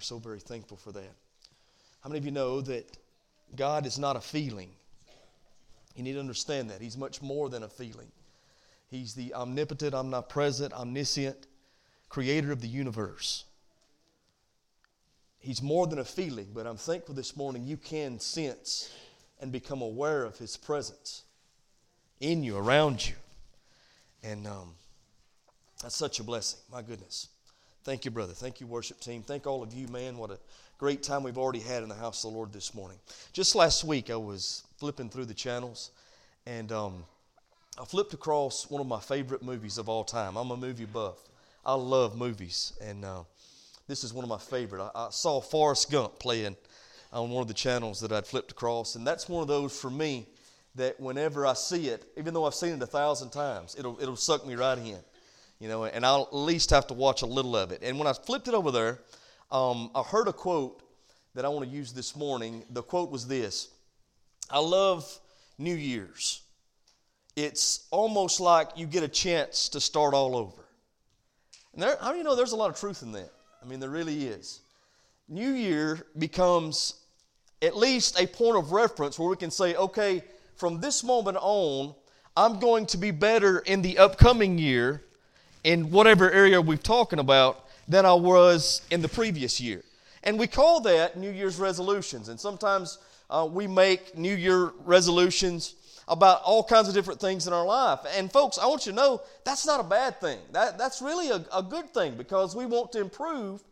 so very thankful for that. How many of you know that God is not a feeling? You need to understand that. He's much more than a feeling. He's the omnipotent, omnipresent, omniscient creator of the universe. He's more than a feeling, but I'm thankful this morning you can sense and become aware of His presence in you, around you. And um, that's such a blessing. My goodness. Thank you, brother. Thank you, worship team. Thank all of you, man. What a great time we've already had in the house of the Lord this morning. Just last week, I was flipping through the channels, and um, I flipped across one of my favorite movies of all time. I'm a movie buff. I love movies, and uh, this is one of my favorite. I, I saw Forrest Gump playing on one of the channels that I'd flipped across, and that's one of those for me that whenever I see it, even though I've seen it a thousand times, it'll it'll suck me right in you know, and I'll at least have to watch a little of it. And when I flipped it over there, um, I heard a quote that I want to use this morning. The quote was this I love New Year's. It's almost like you get a chance to start all over. And there, how do you know there's a lot of truth in that? I mean, there really is. New Year becomes at least a point of reference where we can say, okay, from this moment on, I'm going to be better in the upcoming year in whatever area we're talking about than I was in the previous year. And we call that New Year's resolutions. And sometimes uh, we make New Year resolutions about all kinds of different things in our life. And folks, I want you to know that's not a bad thing. That, that's really a, a good thing because we want to improve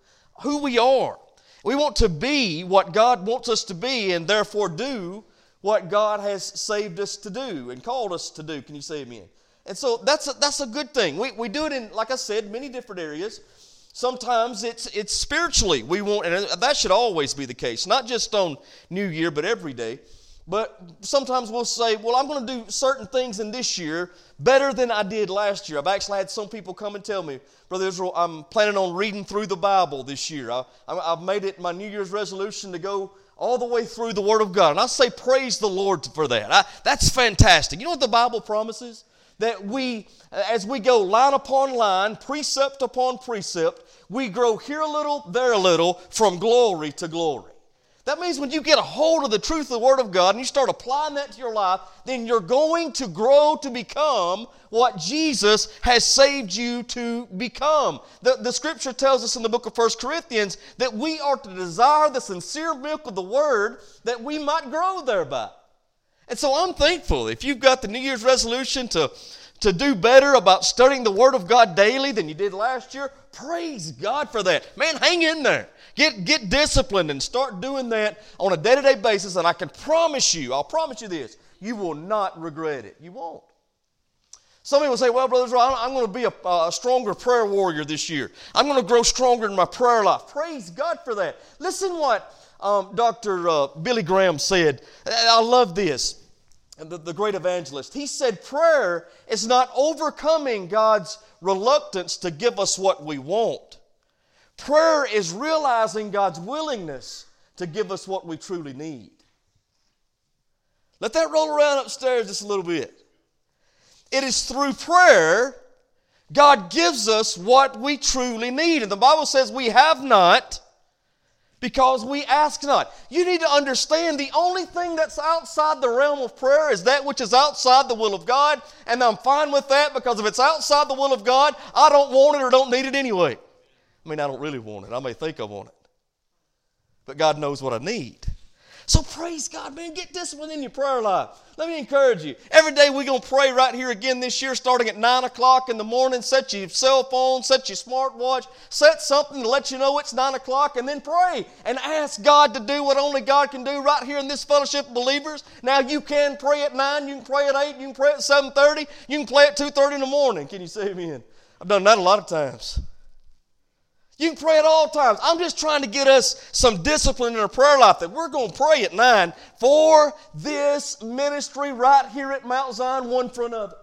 who we are. We want to be what God wants us to be and therefore do what God has saved us to do and called us to do. Can you say amen? And so that's a, that's a good thing. We, we do it in, like I said, many different areas. Sometimes it's, it's spiritually. We want, and that should always be the case, not just on New Year, but every day. But sometimes we'll say, well, I'm going to do certain things in this year better than I did last year. I've actually had some people come and tell me, Brother Israel, I'm planning on reading through the Bible this year. I, have made it my New Year's resolution to go all the way through the Word of God. And I say, praise the Lord for that. I, that's fantastic. You know what the Bible promises? That we, as we go line upon line, precept upon precept, we grow here a little, there a little, from glory to glory. That means when you get a hold of the truth of the Word of God and you start applying that to your life, then you're going to grow to become what Jesus has saved you to become. The, the Scripture tells us in the book of 1 Corinthians that we are to desire the sincere milk of the Word that we might grow thereby. And so I'm thankful. If you've got the New Year's resolution to, to do better about studying the Word of God daily than you did last year, praise God for that. Man, hang in there. Get, get disciplined and start doing that on a day to day basis. And I can promise you, I'll promise you this, you will not regret it. You won't. Some people say, well, brothers, I'm going to be a, a, stronger prayer warrior this year. I'm going to grow stronger in my prayer life. Praise God for that. Listen what um, Dr. Uh, Billy Graham said. I love this. The, the great evangelist. He said, Prayer is not overcoming God's reluctance to give us what we want. Prayer is realizing God's willingness to give us what we truly need. Let that roll around upstairs just a little bit. It is through prayer God gives us what we truly need. And the Bible says we have not because we ask not. You need to understand the only thing that's outside the realm of prayer is that which is outside the will of God, and I'm fine with that because if it's outside the will of God, I don't want it or don't need it anyway. I mean, I don't really want it. I may think I want it. But God knows what I need. So praise God, man. Get disciplined in your prayer life. Let me encourage you. Every day we're going to pray right here again this year, starting at 9 o'clock in the morning. Set your cell phone, set your smartwatch, set something to let you know it's 9 o'clock, and then pray and ask God to do what only God can do right here in this fellowship of believers. Now you can pray at 9, you can pray at 8, you can pray at 7.30, you can pray at 2.30 in the morning. Can you say amen? I've done that a lot of times. You can pray at all times. I'm just trying to get us some discipline in our prayer life that we're going to pray at nine for this ministry right here at Mount Zion, one for another.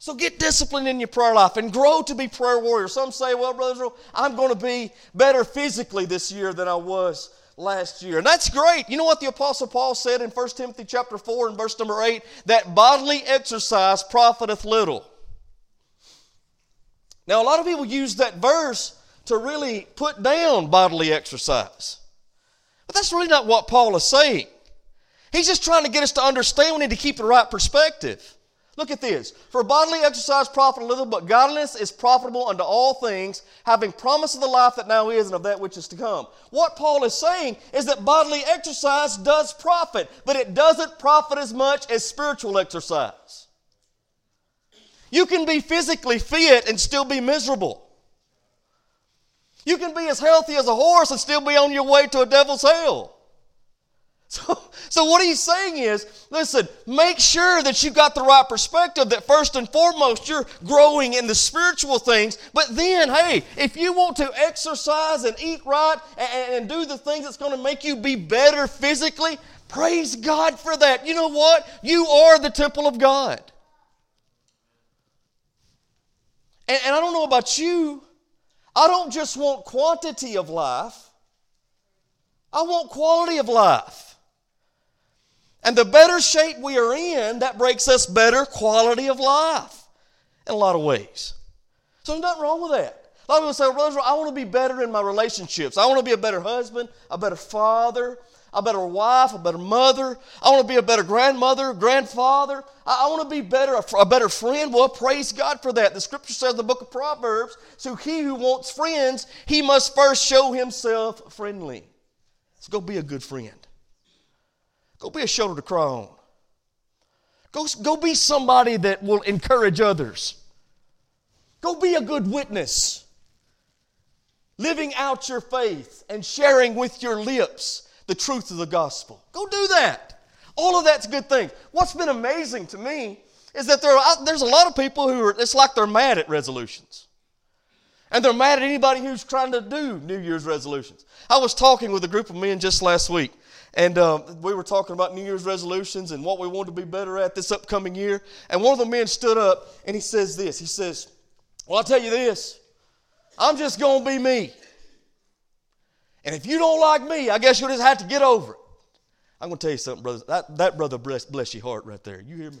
So get discipline in your prayer life and grow to be prayer warriors. Some say, well, Brother I'm going to be better physically this year than I was last year. And that's great. You know what the Apostle Paul said in 1 Timothy chapter 4 and verse number 8? That bodily exercise profiteth little. Now, a lot of people use that verse to really put down bodily exercise. But that's really not what Paul is saying. He's just trying to get us to understand we need to keep the right perspective. Look at this. For bodily exercise profit a little, but godliness is profitable unto all things, having promise of the life that now is and of that which is to come. What Paul is saying is that bodily exercise does profit, but it doesn't profit as much as spiritual exercise. You can be physically fit and still be miserable. You can be as healthy as a horse and still be on your way to a devil's hell. So, so what he's saying is, listen, make sure that you've got the right perspective, that first and foremost, you're growing in the spiritual things. But then, hey, if you want to exercise and eat right and, and do the things that's going to make you be better physically, praise God for that. You know what? You are the temple of God. And, and I don't know about you, I don't just want quantity of life, I want quality of life. And the better shape we are in, that breaks us better quality of life in a lot of ways. So there's nothing wrong with that. A lot of people say, well, I want to be better in my relationships. I want to be a better husband, a better father, a better wife, a better mother. I want to be a better grandmother, grandfather. I, want to be better, a, better friend. Well, praise God for that. The scripture says in the book of Proverbs, so he who wants friends, he must first show himself friendly. So go be a good friend. Go be a shoulder to cry on. Go, go be somebody that will encourage others. Go be a good witness. Living out your faith and sharing with your lips the truth of the gospel. Go do that. All of that's good things. What's been amazing to me is that there are, there's a lot of people who are, it's like they're mad at resolutions. And they're mad at anybody who's trying to do New Year's resolutions. I was talking with a group of men just last week, and um, we were talking about New Year's resolutions and what we want to be better at this upcoming year. And one of the men stood up and he says this He says, Well, I'll tell you this, I'm just going to be me. And if you don't like me, I guess you'll just have to get over it. I'm going to tell you something, brother. That, that brother bless, bless your heart right there. You hear me?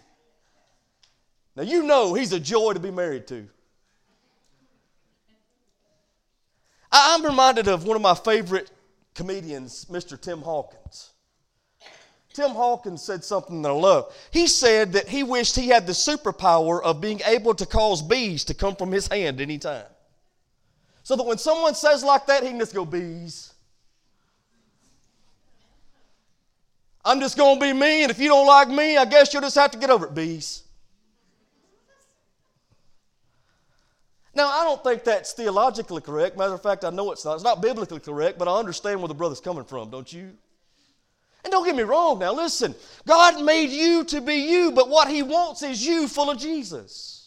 Now, you know he's a joy to be married to. I'm reminded of one of my favorite comedians, Mr. Tim Hawkins. Tim Hawkins said something that I love. He said that he wished he had the superpower of being able to cause bees to come from his hand anytime. So that when someone says like that, he can just go, bees. I'm just going to be me, and if you don't like me, I guess you'll just have to get over it, bees. Now, I don't think that's theologically correct. Matter of fact, I know it's not. It's not biblically correct, but I understand where the brother's coming from, don't you? And don't get me wrong now, listen. God made you to be you, but what He wants is you full of Jesus.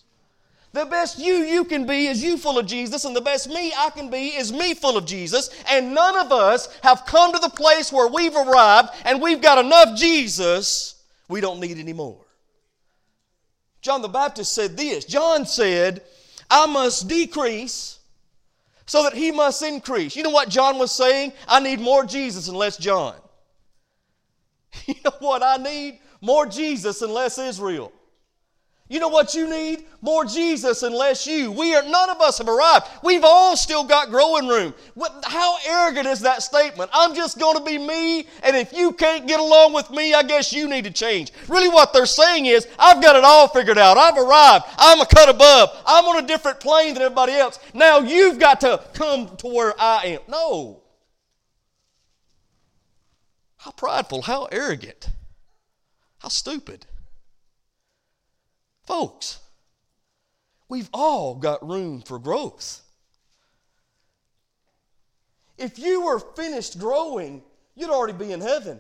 The best you you can be is you full of Jesus, and the best me I can be is me full of Jesus. And none of us have come to the place where we've arrived and we've got enough Jesus, we don't need any more. John the Baptist said this John said, I must decrease so that he must increase. You know what John was saying? I need more Jesus and less John. You know what I need? More Jesus and less Israel. You know what you need? More Jesus and less you. We are none of us have arrived. We've all still got growing room. What, how arrogant is that statement? I'm just going to be me, and if you can't get along with me, I guess you need to change. Really, what they're saying is, I've got it all figured out. I've arrived. I'm a cut above. I'm on a different plane than everybody else. Now you've got to come to where I am. No. How prideful, how arrogant, how stupid. Folks, we've all got room for growth. If you were finished growing, you'd already be in heaven.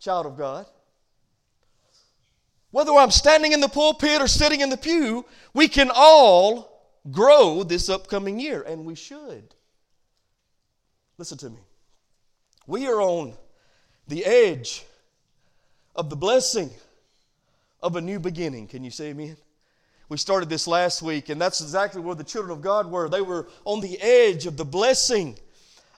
Child of God. Whether I'm standing in the pulpit or sitting in the pew, we can all grow this upcoming year, and we should. Listen to me. We are on the edge of the blessing of a new beginning. Can you say amen? We started this last week, and that's exactly where the children of God were. They were on the edge of the blessing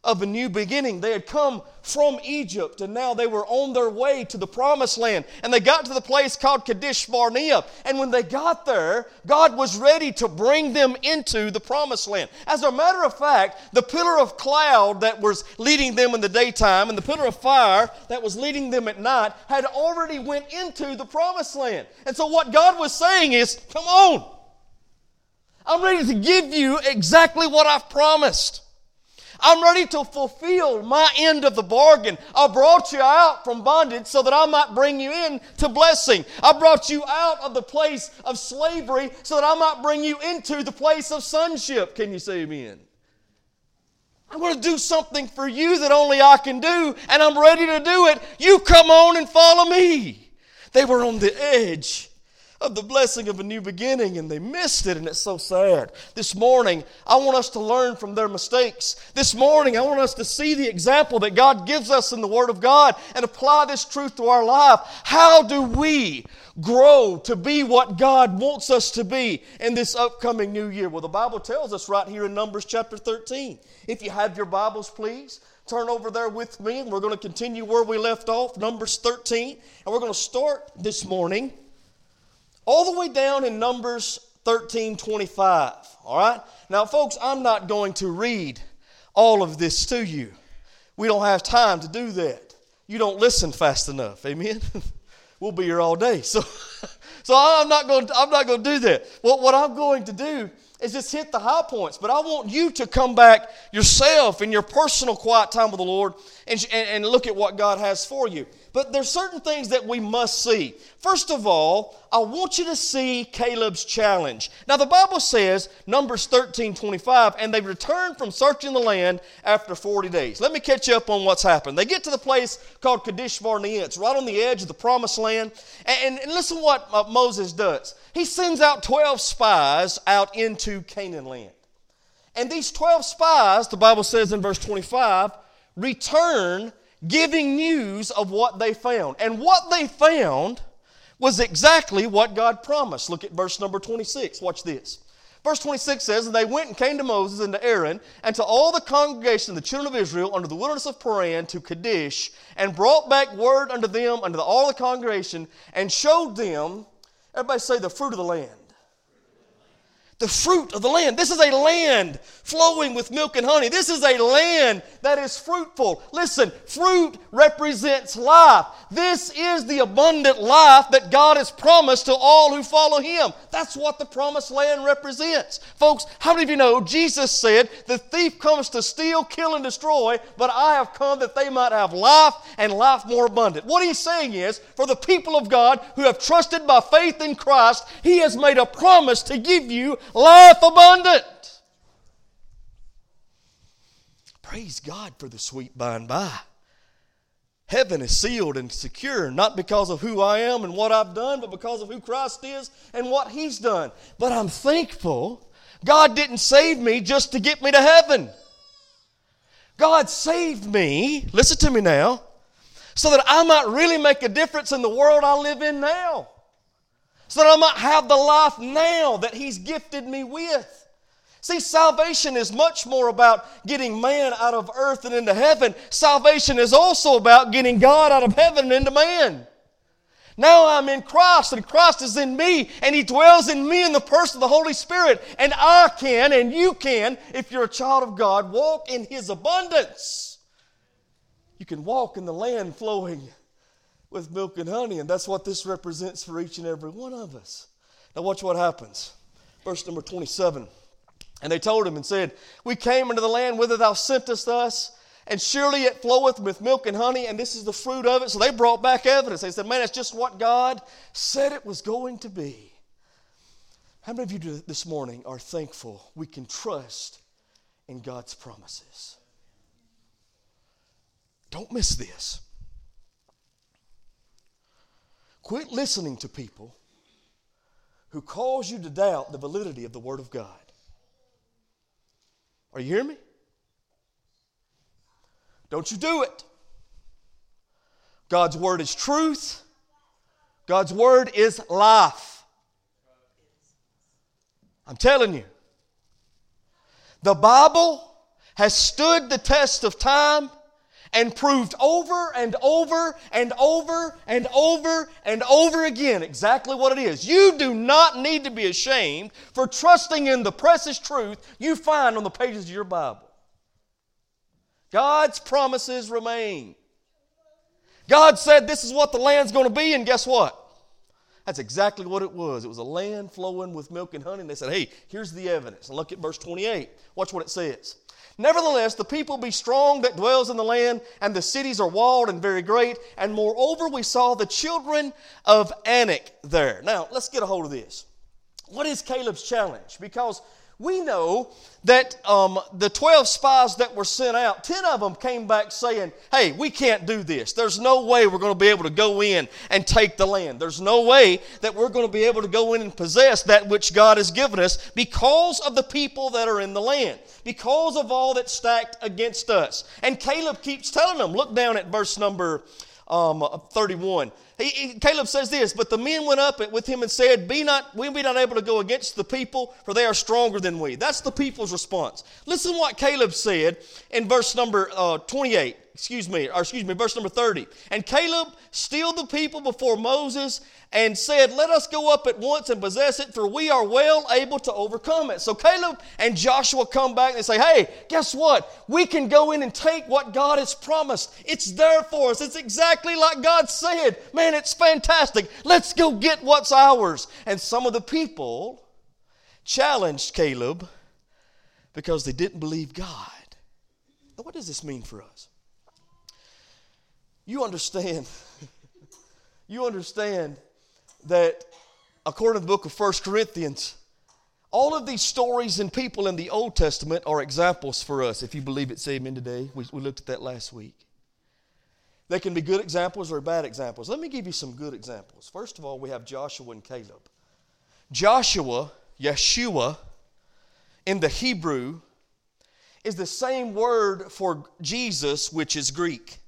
of a new beginning. They had come from Egypt and now they were on their way to the promised land. And they got to the place called Kadesh Barnea. And when they got there, God was ready to bring them into the promised land. As a matter of fact, the pillar of cloud that was leading them in the daytime and the pillar of fire that was leading them at night had already went into the promised land. And so what God was saying is, come on. I'm ready to give you exactly what I've promised. I'm ready to fulfill my end of the bargain. I brought you out from bondage so that I might bring you in to blessing. I brought you out of the place of slavery so that I might bring you into the place of sonship. Can you say amen? I'm going to do something for you that only I can do, and I'm ready to do it. You come on and follow me. They were on the edge of the blessing of a new beginning and they missed it and it's so sad. This morning, I want us to learn from their mistakes. This morning, I want us to see the example that God gives us in the Word of God and apply this truth to our life. How do we grow to be what God wants us to be in this upcoming new year? Well, the Bible tells us right here in Numbers chapter 13. If you have your Bibles, please turn over there with me and we're going to continue where we left off, Numbers 13. And we're going to start this morning all the way down in Numbers 13 25. All right? Now, folks, I'm not going to read all of this to you. We don't have time to do that. You don't listen fast enough. Amen? we'll be here all day. So, so I'm not going I'm not going to do that. Well, what I'm going to do is just hit the high points. But I want you to come back yourself in your personal quiet time with the Lord and, and, and look at what God has for you. But there's certain things that we must see. First of all, I want you to see Caleb's challenge. Now the Bible says, Numbers 13, 25, and they returned from searching the land after 40 days. Let me catch you up on what's happened. They get to the place called Kadesh Barnea. It's right on the edge of the promised land. And, and listen what uh, Moses does. He sends out 12 spies out into Canaan land. And these 12 spies, the Bible says in verse 25, return giving news of what they found. And what they found was exactly what God promised. Look at verse number 26. Watch this. Verse 26 says, And they went and came to Moses and to Aaron and to all the congregation of the children of Israel under the wilderness of Paran to Kadesh, and brought back word unto them, unto all the congregation, and showed them, everybody say, the fruit of the land the fruit of the land. This is a land flowing with milk and honey. This is a land that is fruitful. Listen, fruit represents life. This is the abundant life that God has promised to all who follow Him. That's what the promised land represents. Folks, how many of you know Jesus said, The thief comes to steal, kill, and destroy, but I have come that they might have life and life more abundant. What He's saying is, for the people of God who have trusted by faith in Christ, He has made a promise to give you life abundant. Praise God for the sweet by and by. Heaven is sealed and secure, not because of who I am and what I've done, but because of who Christ is and what He's done. But I'm thankful God didn't save me just to get me to heaven. God saved me, listen to me now, so that I might really make a difference in the world I live in now so that I might have the life now that He's gifted me with. See, salvation is much more about getting man out of earth and into heaven. Salvation is also about getting God out of heaven and into man. Now I'm in Christ, and Christ is in me, and He dwells in me in the person of the Holy Spirit. And I can, and you can, if you're a child of God, walk in His abundance. You can walk in the land flowing with milk and honey. And that's what this represents for each and every one of us. Now, watch what happens. Verse number 27. And they told him and said, We came into the land whither thou sentest us, and surely it floweth with milk and honey, and this is the fruit of it. So they brought back evidence. They said, Man, it's just what God said it was going to be. How many of you this morning are thankful we can trust in God's promises? Don't miss this. Quit listening to people who cause you to doubt the validity of the Word of God. Are you hearing me? Don't you do it. God's Word is truth, God's Word is life. I'm telling you. The Bible has stood the test of time and proved over and over and over and over and over again exactly what it is. You do not need to be ashamed for trusting in the precious truth you find on the pages of your Bible. God's promises remain. God said this is what the land's going to be, and guess what? That's exactly what it was. It was a land flowing with milk and honey. And they said, hey, here's the evidence. And look at verse 28. Watch what it says. Nevertheless, the people be strong that dwells in the land, and the cities are walled and very great. And moreover, we saw the children of Anak there. Now, let's get a hold of this. What is Caleb's challenge? Because we know that um, the 12 spies that were sent out, 10 of them came back saying, Hey, we can't do this. There's no way we're going to be able to go in and take the land. There's no way that we're going to be able to go in and possess that which God has given us because of the people that are in the land, because of all that's stacked against us. And Caleb keeps telling them, look down at verse number um, 31. He, he, Caleb says this, but the men went up with him and said, "Be not we be not able to go against the people, for they are stronger than we." That's the people's response. Listen what Caleb said in verse number uh, 28 excuse me, or excuse me, verse number 30. And Caleb stilled the people before Moses and said, Let us go up at once and possess it, for we are well able to overcome it. So Caleb and Joshua come back and they say, Hey, guess what? We can go in and take what God has promised. It's there for us. It's exactly like God said. Man, it's fantastic. Let's go get what's ours. And some of the people challenged Caleb because they didn't believe God. Now, what does this mean for us? You understand, you understand that according to the book of First Corinthians, all of these stories and people in the Old Testament are examples for us. If you believe it, say amen today. We, we looked at that last week. They can be good examples or bad examples. Let me give you some good examples. First of all, we have Joshua and Caleb. Joshua, Yeshua, in the Hebrew, is the same word for Jesus, which is Greek.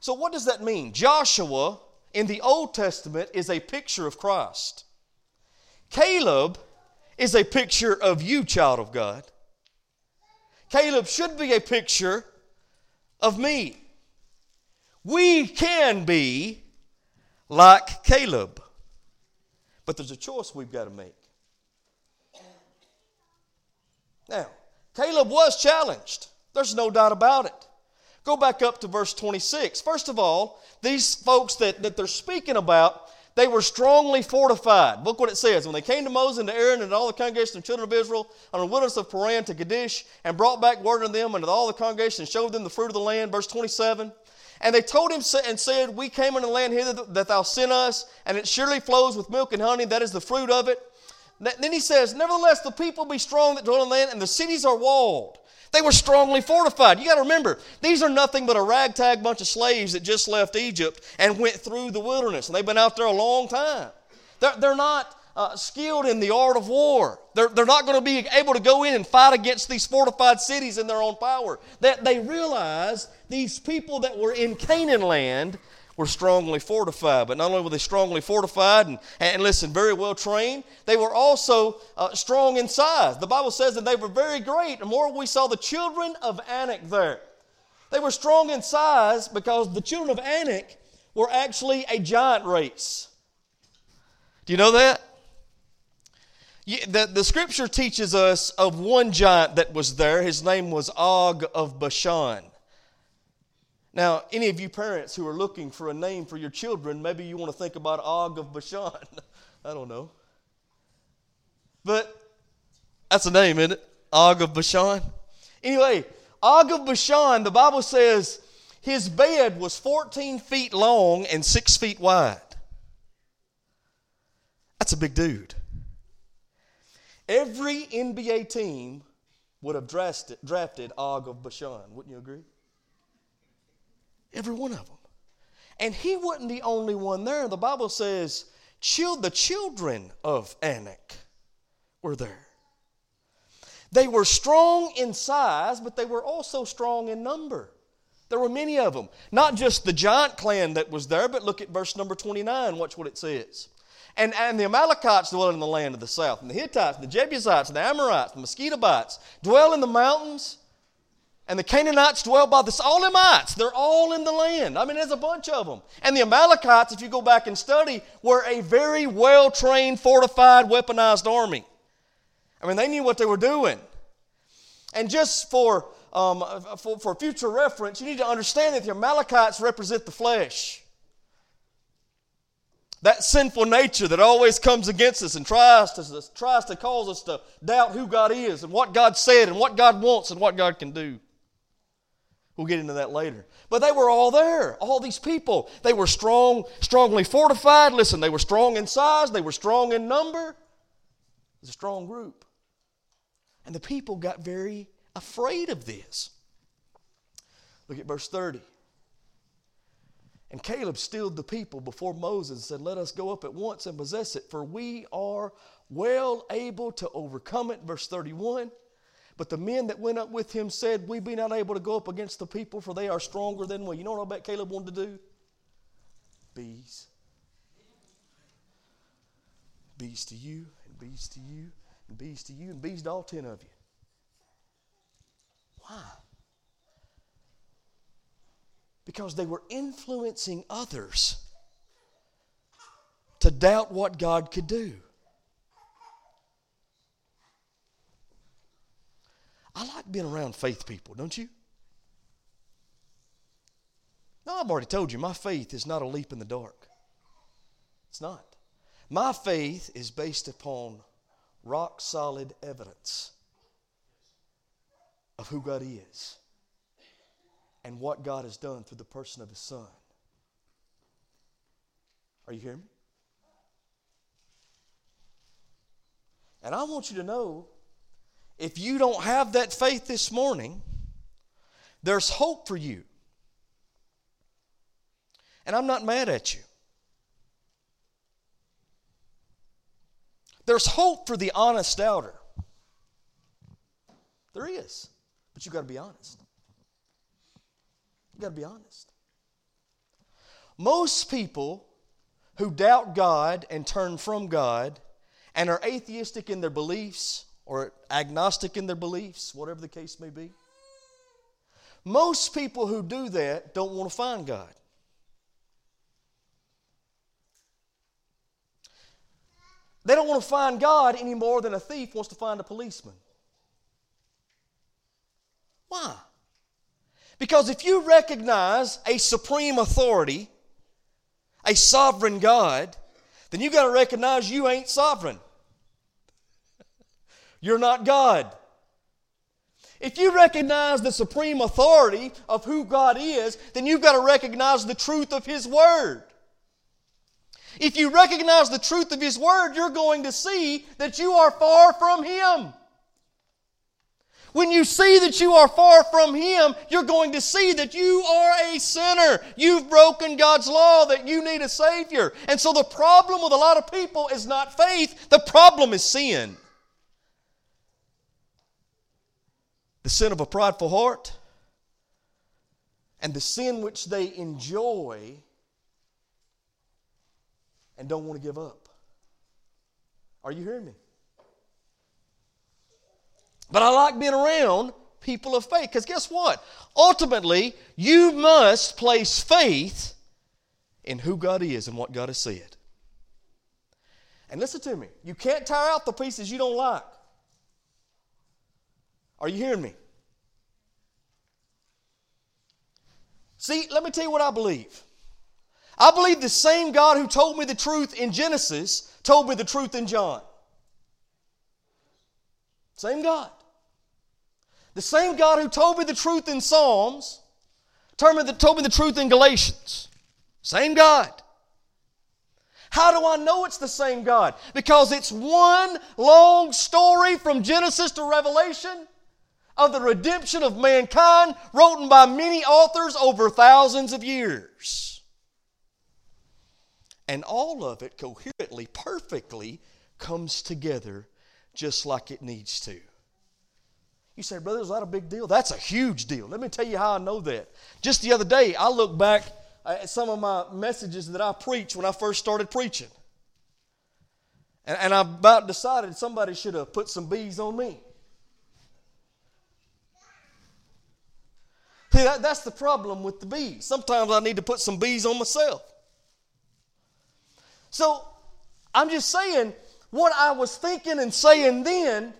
So, what does that mean? Joshua in the Old Testament is a picture of Christ. Caleb is a picture of you, child of God. Caleb should be a picture of me. We can be like Caleb, but there's a choice we've got to make. Now, Caleb was challenged. There's no doubt about it. Go back up to verse 26. First of all, these folks that, that they're speaking about, they were strongly fortified. Look what it says. When they came to Moses and to Aaron and all the congregation of the children of Israel on the wilderness of Paran to Kadesh and brought back word unto them and to all the congregation and showed them the fruit of the land. Verse 27. And they told him and said, We came into the land hither that thou sent us, and it surely flows with milk and honey. That is the fruit of it. Then he says, Nevertheless, the people be strong that dwell in the land, and the cities are walled. They were strongly fortified. You got to remember, these are nothing but a ragtag bunch of slaves that just left Egypt and went through the wilderness. And they've been out there a long time. They're, they're not uh, skilled in the art of war. They're, they're not going to be able to go in and fight against these fortified cities in their own power. That they realized these people that were in Canaan land were strongly fortified. But not only were they strongly fortified and, and listen, very well trained, they were also uh, strong in size. The Bible says that they were very great. And more, we saw the children of Anak there. They were strong in size because the children of Anak were actually a giant race. Do you know that? The, the scripture teaches us of one giant that was there. His name was Og of Bashan. Now, any of you parents who are looking for a name for your children, maybe you want to think about Og of Bashan. I don't know. But that's a name, isn't it? Og of Bashan. Anyway, Og of Bashan, the Bible says his bed was 14 feet long and 6 feet wide. That's a big dude. Every NBA team would have drafted, drafted Og of Bashan. Wouldn't you agree? Every one of them. And he wasn't the only one there. The Bible says the children of Anak were there. They were strong in size, but they were also strong in number. There were many of them. Not just the giant clan that was there, but look at verse number 29. Watch what it says. And, and the Amalekites dwell in the land of the south, and the Hittites, and the Jebusites, and the Amorites, and the Mosquitobites dwell in the mountains And the Canaanites dwell by the all Emites. They're all in the land. I mean, there's a bunch of them. And the Amalekites, if you go back and study, were a very well trained, fortified, weaponized army. I mean, they knew what they were doing. And just for, um, for, for future reference, you need to understand that the Amalekites represent the flesh. That sinful nature that always comes against us and tries to, tries to cause us to doubt who God is and what God said and what God wants and what God can do. We'll get into that later. But they were all there, all these people. They were strong, strongly fortified. Listen, they were strong in size, they were strong in number. It was a strong group. And the people got very afraid of this. Look at verse 30. And Caleb stilled the people before Moses and said, Let us go up at once and possess it, for we are well able to overcome it. Verse 31. But the men that went up with him said, We be not able to go up against the people, for they are stronger than we. You know what I bet Caleb wanted to do? Bees. Bees to you, and bees to you, and bees to you, and bees to all ten of you. Why? Because they were influencing others to doubt what God could do. I like being around faith people, don't you? No, I've already told you, my faith is not a leap in the dark. It's not. My faith is based upon rock solid evidence of who God is and what God has done through the person of His Son. Are you hearing me? And I want you to know if you don't have that faith this morning, there's hope for you. And I'm not mad at you. There's hope for the honest doubter. There is. But you've got to be honest. You've got to be honest. Most people who doubt God and turn from God and are atheistic in their beliefs or agnostic in their beliefs, whatever the case may be. Most people who do that don't want to find God. They don't want to find God any more than a thief wants to find a policeman. Why? Because if you recognize a supreme authority, a sovereign God, then you got to recognize you ain't sovereign. You're not God. If you recognize the supreme authority of who God is, then you've got to recognize the truth of His Word. If you recognize the truth of His Word, you're going to see that you are far from Him. When you see that you are far from Him, you're going to see that you are a sinner. You've broken God's law, that you need a Savior. And so the problem with a lot of people is not faith, the problem is sin. The sin of a prideful heart, and the sin which they enjoy and don't want to give up. Are you hearing me? But I like being around people of faith because guess what? Ultimately, you must place faith in who God is and what God has said. And listen to me, you can't tire out the pieces you don't like. Are you hearing me? See, let me tell you what I believe. I believe the same God who told me the truth in Genesis told me the truth in John. Same God. The same God who told me the truth in Psalms told me the, told me the truth in Galatians. Same God. How do I know it's the same God? Because it's one long story from Genesis to Revelation of the redemption of mankind, written by many authors over thousands of years. And all of it coherently, perfectly comes together just like it needs to. You say, brother, is that a big deal? That's a huge deal. Let me tell you how I know that. Just the other day, I look back at some of my messages that I preached when I first started preaching. And, and I about decided somebody should have put some bees on me. See, that, that's the problem with the bees. Sometimes I need to put some bees on myself. So I'm just saying, what I was thinking and saying then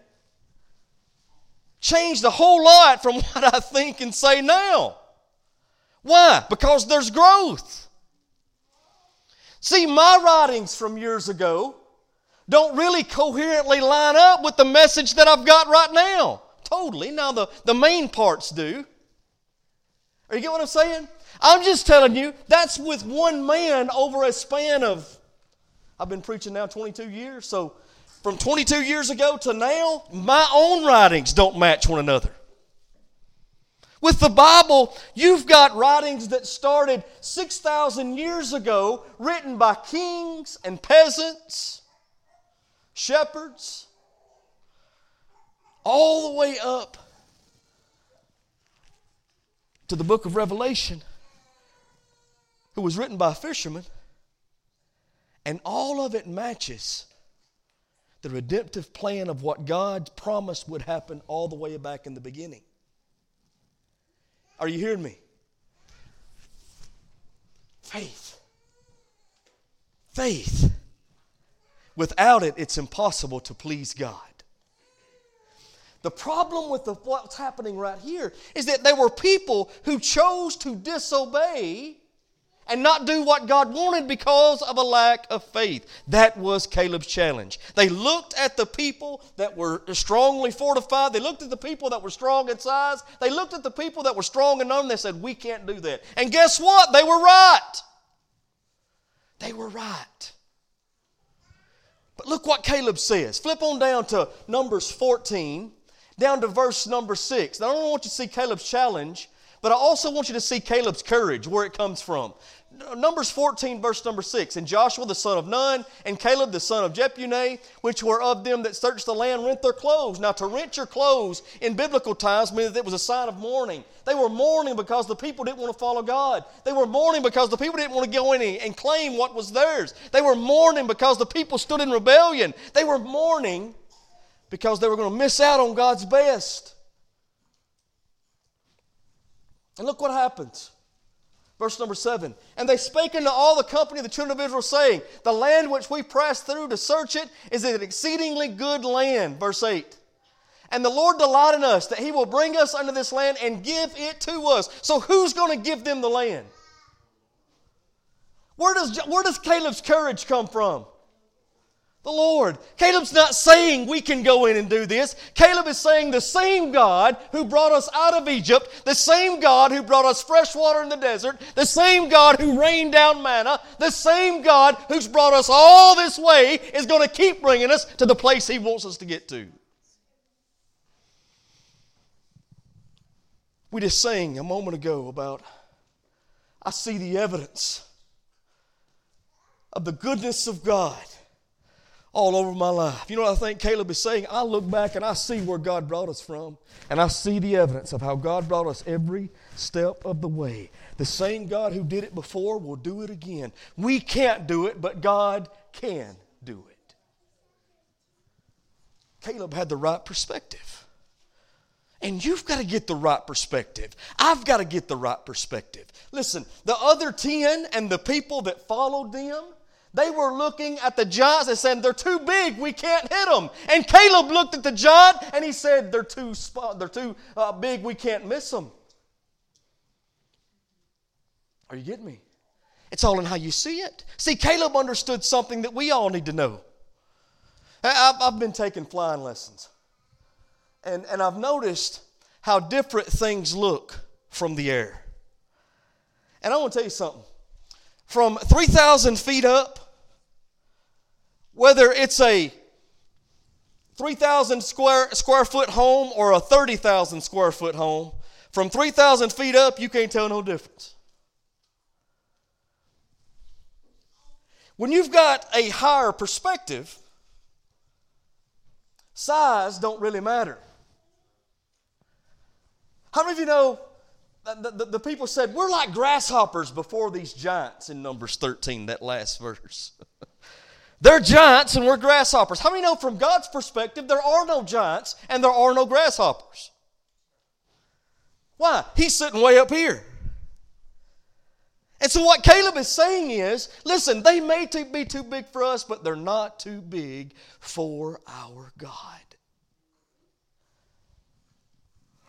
changed a whole lot from what I think and say now. Why? Because there's growth. See, my writings from years ago don't really coherently line up with the message that I've got right now. Totally. Now, the, the main parts do. Are you get what I'm saying? I'm just telling you, that's with one man over a span of, I've been preaching now 22 years, so from 22 years ago to now, my own writings don't match one another. With the Bible, you've got writings that started 6,000 years ago, written by kings and peasants, shepherds, all the way up to the book of Revelation, who was written by a fisherman, and all of it matches the redemptive plan of what God promised would happen all the way back in the beginning. Are you hearing me? Faith. Faith. Without it, it's impossible to please God. The problem with the, what's happening right here is that there were people who chose to disobey and not do what God wanted because of a lack of faith. That was Caleb's challenge. They looked at the people that were strongly fortified. They looked at the people that were strong in size. They looked at the people that were strong in number. They said, We can't do that. And guess what? They were right. They were right. But look what Caleb says. Flip on down to Numbers 14, down to verse number 6. Now, I don't want you to see Caleb's challenge, but I also want you to see Caleb's courage, where it comes from. Numbers 14, verse number 6. And Joshua the son of Nun, and Caleb the son of Jephunneh, which were of them that searched the land, rent their clothes. Now, to rent your clothes in biblical times meant that it was a sign of mourning. They were mourning because the people didn't want to follow God. They were mourning because the people didn't want to go in and claim what was theirs. They were mourning because the people stood in rebellion. They were mourning because they were going to miss out on God's best. And look what happens. Verse number seven. And they spake unto all the company of the children of Israel, saying, The land which we passed through to search it is an exceedingly good land. Verse eight. And the Lord delight in us that He will bring us unto this land and give it to us. So who's going to give them the land? Where does, where does Caleb's courage come from? The Lord. Caleb's not saying we can go in and do this. Caleb is saying the same God who brought us out of Egypt, the same God who brought us fresh water in the desert, the same God who rained down manna, the same God who's brought us all this way is going to keep bringing us to the place He wants us to get to. We just sang a moment ago about I see the evidence of the goodness of God all over my life. You know what I think Caleb is saying? I look back and I see where God brought us from, and I see the evidence of how God brought us every step of the way. The same God who did it before will do it again. We can't do it, but God can do it. Caleb had the right perspective. And you've got to get the right perspective. I've got to get the right perspective. Listen, the other 10 and the people that followed them, they were looking at the giants and saying, They're too big, we can't hit them. And Caleb looked at the giant and he said, They're too, they're too uh, big, we can't miss them. Are you getting me? It's all in how you see it. See, Caleb understood something that we all need to know. I've, I've been taking flying lessons, and, and I've noticed how different things look from the air. And I want to tell you something. From 3,000 feet up, whether it's a 3,000 square, square foot home or a 30,000 square foot home, from 3,000 feet up, you can't tell no difference. When you've got a higher perspective, size don't really matter. How many of you know the, the, the, people said, We're like grasshoppers before these giants in Numbers 13, that last verse. They're giants and we're grasshoppers. How many know from God's perspective there are no giants and there are no grasshoppers? Why? He's sitting way up here. And so, what Caleb is saying is listen, they may be too big for us, but they're not too big for our God.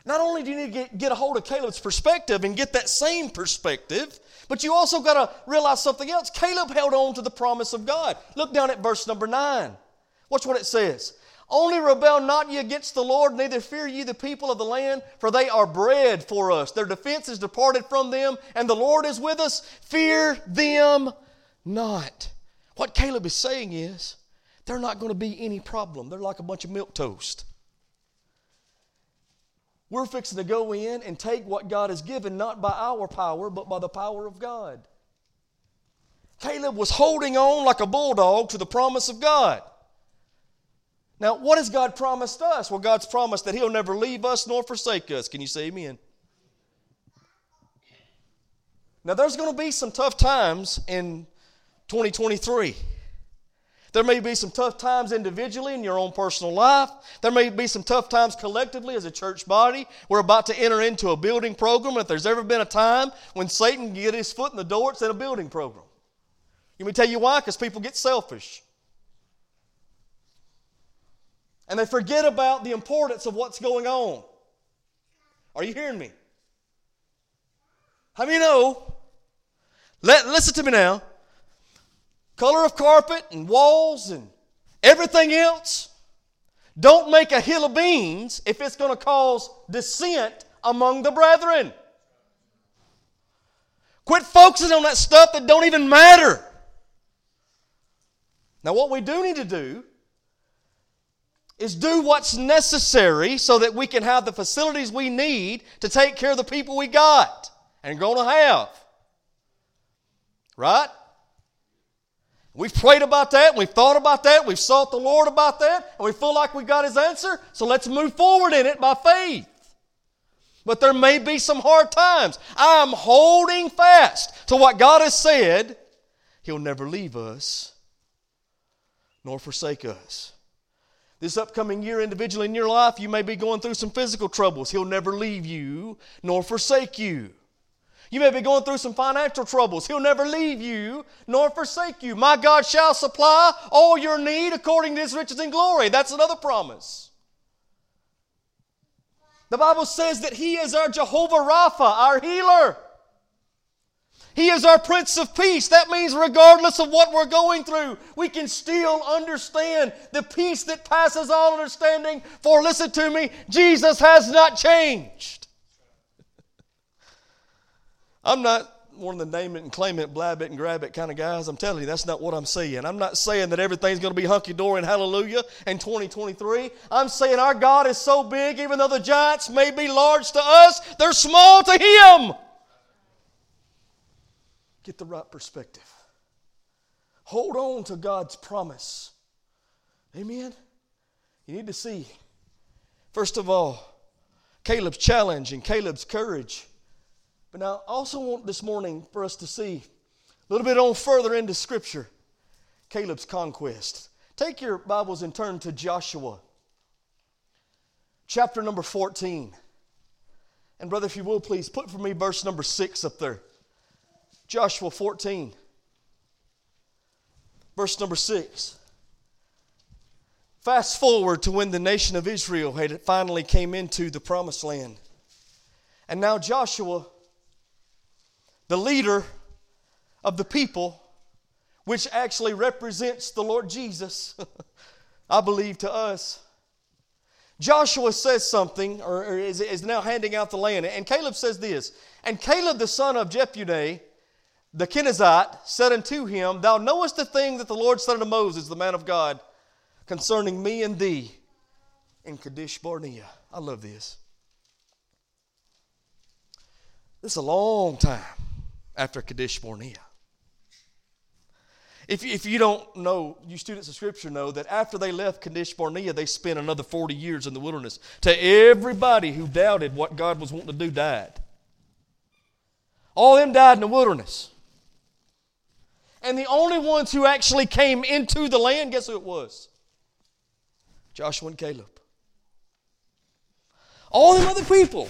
Not only do you need to get, get a hold of Caleb's perspective and get that same perspective, but you also got to realize something else. Caleb held on to the promise of God. Look down at verse number 9. Watch what it says. Only rebel not ye against the Lord, neither fear ye the people of the land, for they are bread for us. Their defense is departed from them, and the Lord is with us. Fear them not. What Caleb is saying is, they're not going to be any problem. They're like a bunch of milk toast. We're fixing to go in and take what God has given, not by our power, but by the power of God. Caleb was holding on like a bulldog to the promise of God. Now, what has God promised us? Well, God's promised that He'll never leave us nor forsake us. Can you say amen? Now, there's going to be some tough times in 2023. There may be some tough times individually in your own personal life. There may be some tough times collectively as a church body. We're about to enter into a building program. If there's ever been a time when Satan can get his foot in the door, it's in a building program. Let me tell you why? Because people get selfish. And they forget about the importance of what's going on. Are you hearing me? How many know? Let, listen to me now. Color of carpet and walls and everything else don't make a hill of beans if it's going to cause dissent among the brethren. Quit focusing on that stuff that don't even matter. Now, what we do need to do is do what's necessary so that we can have the facilities we need to take care of the people we got and going to have. Right? We've prayed about that, we've thought about that, we've sought the Lord about that, and we feel like we got His answer, so let's move forward in it by faith. But there may be some hard times. I'm holding fast to what God has said. He'll never leave us nor forsake us. This upcoming year, individually in your life, you may be going through some physical troubles. He'll never leave you nor forsake you. You may be going through some financial troubles. He'll never leave you nor forsake you. My God shall supply all your need according to his riches and glory. That's another promise. The Bible says that he is our Jehovah Rapha, our healer. He is our Prince of Peace. That means, regardless of what we're going through, we can still understand the peace that passes all understanding. For listen to me, Jesus has not changed. I'm not one of the name it and claim it, blab it and grab it kind of guys. I'm telling you, that's not what I'm saying. I'm not saying that everything's going to be hunky dory and hallelujah in 2023. I'm saying our God is so big, even though the giants may be large to us, they're small to Him. Get the right perspective. Hold on to God's promise. Amen? You need to see, first of all, Caleb's challenge and Caleb's courage. But now, I also want this morning for us to see a little bit on further into Scripture Caleb's conquest. Take your Bibles and turn to Joshua, chapter number 14. And, brother, if you will, please put for me verse number 6 up there. Joshua 14, verse number 6. Fast forward to when the nation of Israel had finally came into the promised land. And now Joshua, the leader of the people, which actually represents the Lord Jesus, I believe to us. Joshua says something, or, is, is now handing out the land. And Caleb says this And Caleb, the son of Jephunneh, the Kenizzite said unto him, Thou knowest the thing that the Lord said unto Moses, the man of God, concerning me and thee in Kadesh Barnea. I love this. This is a long time after Kadesh Barnea. If, if you don't know, you students of Scripture know that after they left Kadesh Barnea, they spent another 40 years in the wilderness. To everybody who doubted what God was wanting to do, died. All them died in the wilderness. And the only ones who actually came into the land, guess who it was? Joshua and Caleb. All them other people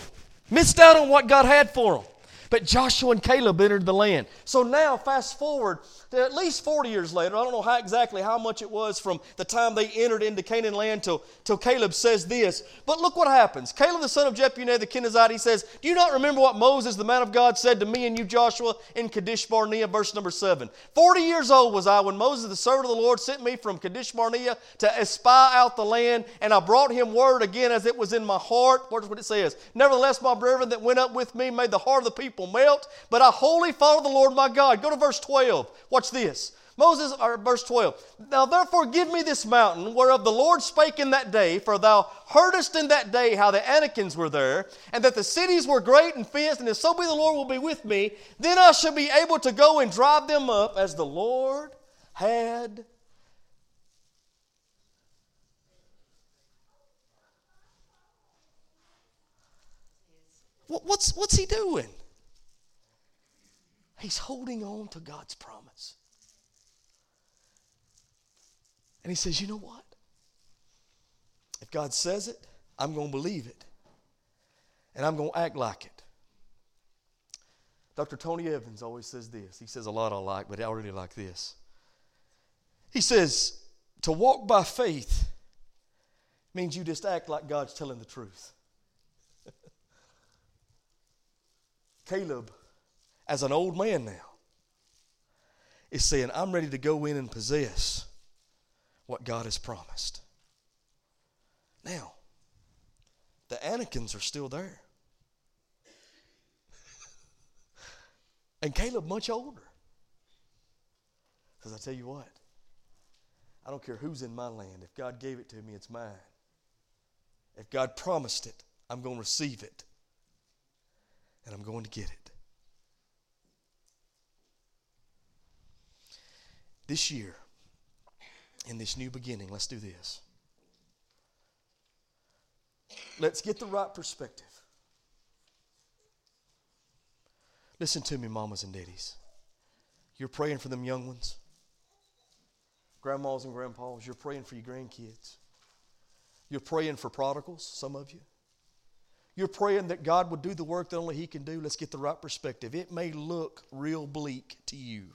Missed out on what God had for them. But Joshua and Caleb entered the land. So now, fast forward to at least 40 years later. I don't know how exactly how much it was from the time they entered into Canaan land till, till Caleb says this. But look what happens. Caleb, the son of Jephunneh the Kenizzite, he says, Do you not remember what Moses, the man of God, said to me and you, Joshua, in Kadesh Barnea, verse number 7? 40 years old was I when Moses, the servant of the Lord, sent me from Kadesh Barnea to espy out the land, and I brought him word again as it was in my heart. What's what it says? Nevertheless, my brethren that went up with me made the heart of the people melt, but I wholly follow the Lord my God. Go to verse 12. Watch this. Moses, or verse 12. Now therefore give me this mountain whereof the Lord spake in that day, for thou heardest in that day how the Anakims were there, and that the cities were great and fenced, and if so be the Lord will be with me, then I shall be able to go and drive them up as the Lord had. What's, what's he doing? He's holding on to God's promise. And he says, You know what? If God says it, I'm going to believe it. And I'm going to act like it. Dr. Tony Evans always says this. He says a lot I like, but I really like this. He says, To walk by faith means you just act like God's telling the truth. Caleb as an old man now, is saying, I'm ready to go in and possess what God has promised. Now, the Anakims are still there. and Caleb much older. Because I tell you what, I don't care who's in my land. If God gave it to me, it's mine. If God promised it, I'm going to receive it. And I'm going to get it. This year, in this new beginning, let's do this. Let's get the right perspective. Listen to me, mamas and daddies. You're praying for them young ones, grandmas and grandpas. You're praying for your grandkids. You're praying for prodigals, some of you. You're praying that God would do the work that only He can do. Let's get the right perspective. It may look real bleak to you.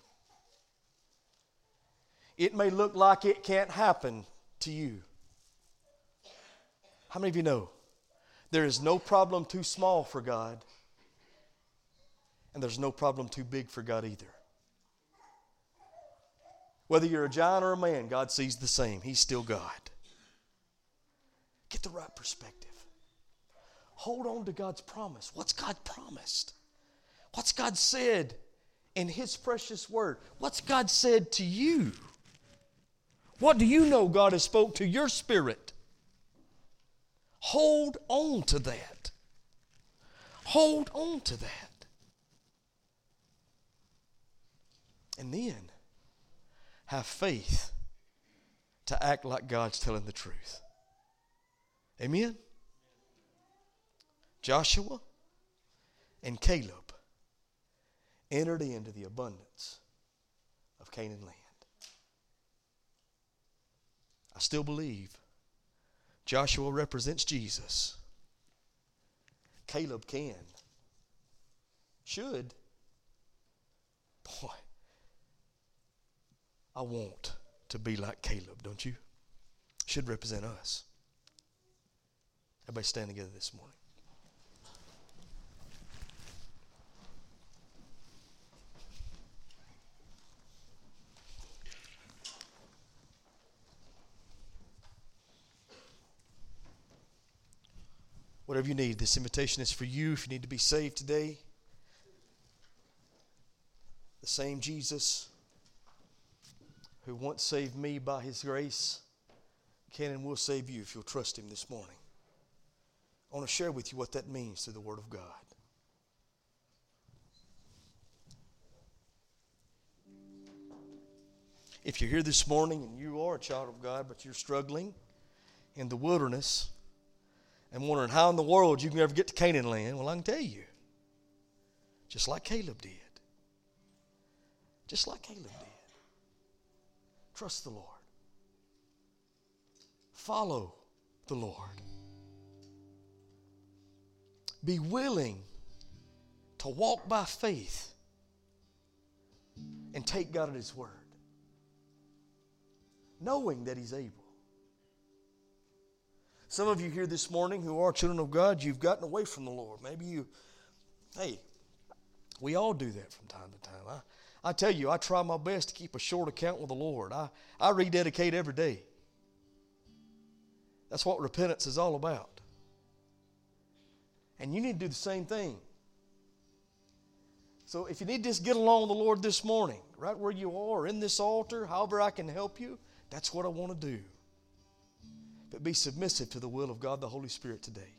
It may look like it can't happen to you. How many of you know there is no problem too small for God, and there's no problem too big for God either? Whether you're a giant or a man, God sees the same. He's still God. Get the right perspective. Hold on to God's promise. What's God promised? What's God said in His precious word? What's God said to you? What do you know God has spoke to your spirit? Hold on to that. Hold on to that. And then have faith to act like God's telling the truth. Amen? Joshua and Caleb entered into the abundance of Canaan land. I still believe Joshua represents Jesus. Caleb can. Should. Boy, I want to be like Caleb, don't you? Should represent us. Everybody stand together this morning. Whatever you need. This invitation is for you if you need to be saved today. The same Jesus who once saved me by his grace can and will save you if you'll trust him this morning. I want to share with you what that means through the Word of God. If you're here this morning and you are a child of God, but you're struggling in the wilderness, and wondering how in the world you can ever get to Canaan land, well, I can tell you. Just like Caleb did. Just like Caleb did. Trust the Lord. Follow the Lord. be willing to walk by faith and take God at His word, knowing that He's able. Some of you here this morning who are children of God, you've gotten away from the Lord. Maybe you, hey, we all do that from time to time. I, I tell you, I try my best to keep a short account with the Lord. I, I rededicate every day. That's what repentance is all about. And you need to do the same thing. So if you need to just get along with the Lord this morning, right where you are, in this altar, however I can help you, that's what I want to do. But be submissive to the will of God the Holy Spirit today.